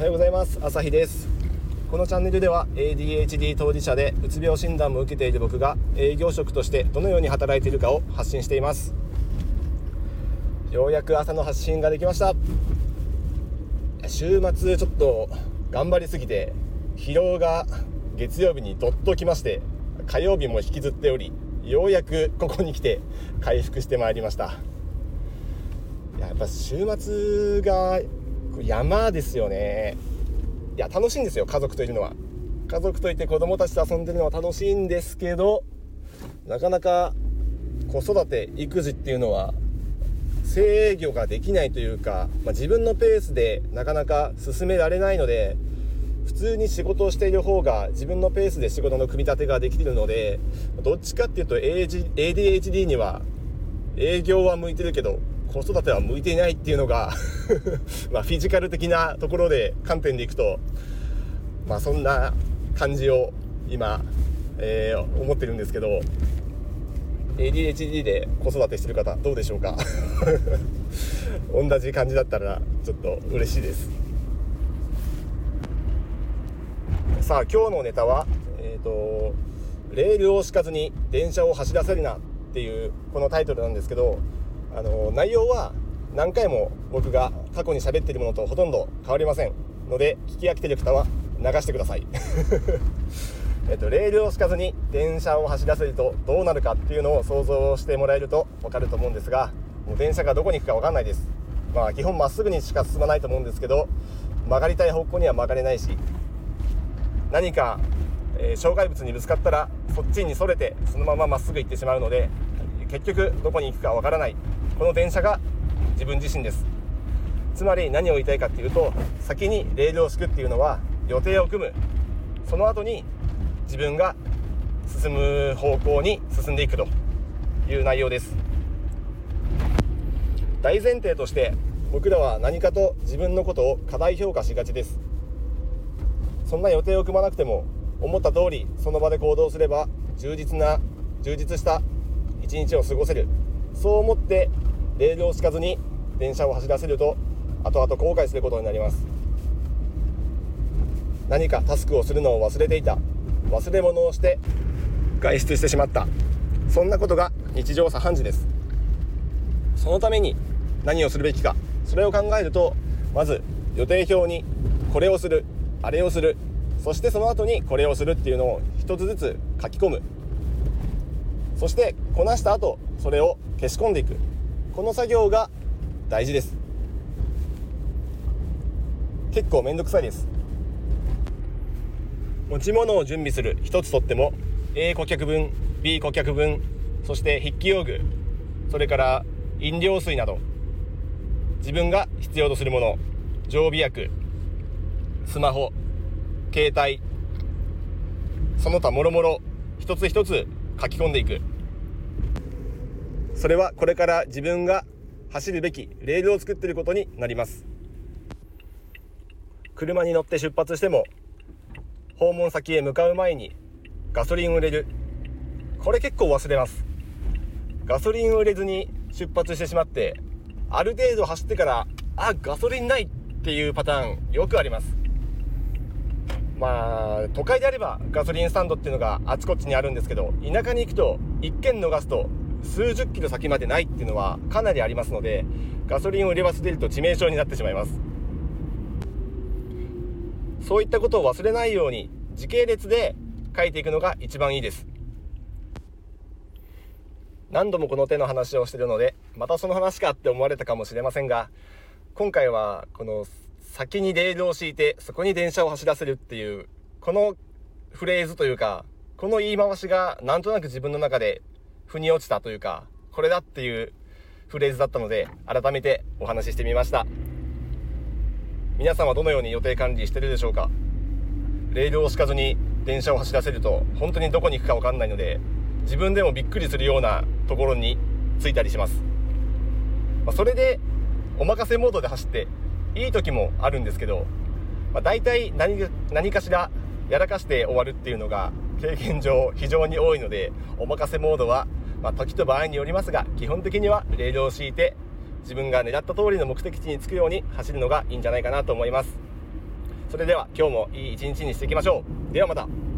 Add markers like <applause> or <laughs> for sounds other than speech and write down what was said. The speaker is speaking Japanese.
おはようございます。朝日です。このチャンネルでは ADHD 当事者でうつ病診断も受けている僕が営業職としてどのように働いているかを発信しています。ようやく朝の発信ができました。週末ちょっと頑張りすぎて疲労が月曜日にどっときまして火曜日も引きずっておりようやくここに来て回復してまいりました。やっぱ週末が山ですよね。いや楽しいんですよ家族といるのは。家族といて子供たちと遊んでるのは楽しいんですけどなかなか子育て育児っていうのは制御ができないというか、まあ、自分のペースでなかなか進められないので普通に仕事をしている方が自分のペースで仕事の組み立てができるのでどっちかっていうと ADHD には営業は向いてるけど子育ては向いていないっていうのが <laughs> まあフィジカル的なところで観点でいくとまあそんな感じを今、えー、思ってるんですけど ADHD で子育てしてる方どうでしょうか？<laughs> 同じ感じだったらちょっと嬉しいです。さあ今日のネタはえっ、ー、とレールを敷かずに電車を走らせるなっていうこのタイトルなんですけどあの内容は何回も僕が過去に喋っているものとほとんど変わりません。ので聞き飽きてる方は流してください。<laughs> えっと、レールを敷かずに電車を走らせるとどうなるかっていうのを想像してもらえると分かると思うんですがもう電車がどこに行くか分かんないです。まあ基本まっすぐにしか進まないと思うんですけど曲がりたい方向には曲がれないし何か、えー、障害物にぶつかったらそっちにそれてそのまままっすぐ行ってしまうので結局どこに行くか分からない。この電車が自分自身です。つまり何を言いたいかっていうと先にレールを敷くっていうのは予定を組む。その後に自分が進む方向に進んでいくという内容です。大前提として僕らは何かと自分のことを過大評価しがちです。そんな予定を組まなくても思った通りその場で行動すれば充実な充実した一日を過ごせる。そう思ってレールを敷かずに電車を走らせると後々後悔することになります。何かタスクをするのを忘れていた。忘れ物をして外出してしまった。そんなことが日常茶飯事です。そのために何をするべきか。それを考えるとまず予定表にこれをするあれをする。そしてその後にこれをするっていうのを一つずつ書き込む。そしてこなした後それを消し込んでいく。この作業が大事です。結構めんどくさいです。持ち物を準備する。一つとっても。A 顧客分。B 顧客分。そして筆記用具。それから飲料水など。自分が必要とするもの。常備薬。スマホ。携帯。その他もろもろ一つ一つ書き込んでいく。それはこれから自分が走るべきレールを作っていることになります。車に乗って出発しても訪問先へ向かう前にガソリンを入れる。これ結構忘れます。ガソリンを入れずに出発してしまってある程度走ってからあガソリンないっていうパターンよくあります。まあ都会であればガソリンスタンドっていうのがあちこちにあるんですけど田舎に行くと一軒逃すと数十キロ先までないっていうのはかなりありますのでガソリンを入れ忘れると致命傷になってしまいます。そういったことを忘れないように時系列で書いていくのが一番いいです。何度もこの手の話をしてるのでまたその話かって思われたかもしれませんが今回はこの先にレールを敷いてそこに電車を走らせるっていうこのフレーズというかこの言い回しがなんとなく自分の中で腑に落ちたというかこれだっていうフレーズだったので改めてお話ししてみました。皆さんはどのように予定管理してるでしょうか？レールを敷かずに電車を走らせると本当にどこに行くか分かんないので自分でもびっくりするようなところに着いたりします、まあ、それでお任せモードで走っていい時もあるんですけど、まあ、大体何何かしらやらかして終わるっていうのが経験上非常に多いのでお任せモードは、まあ、時と場合によりますが基本的にはレールを敷いて自分が狙った通りの目的地に着くように走るのがいいんじゃないかなと思います。それでは今日もいい一日にしていきましょう。ではまた。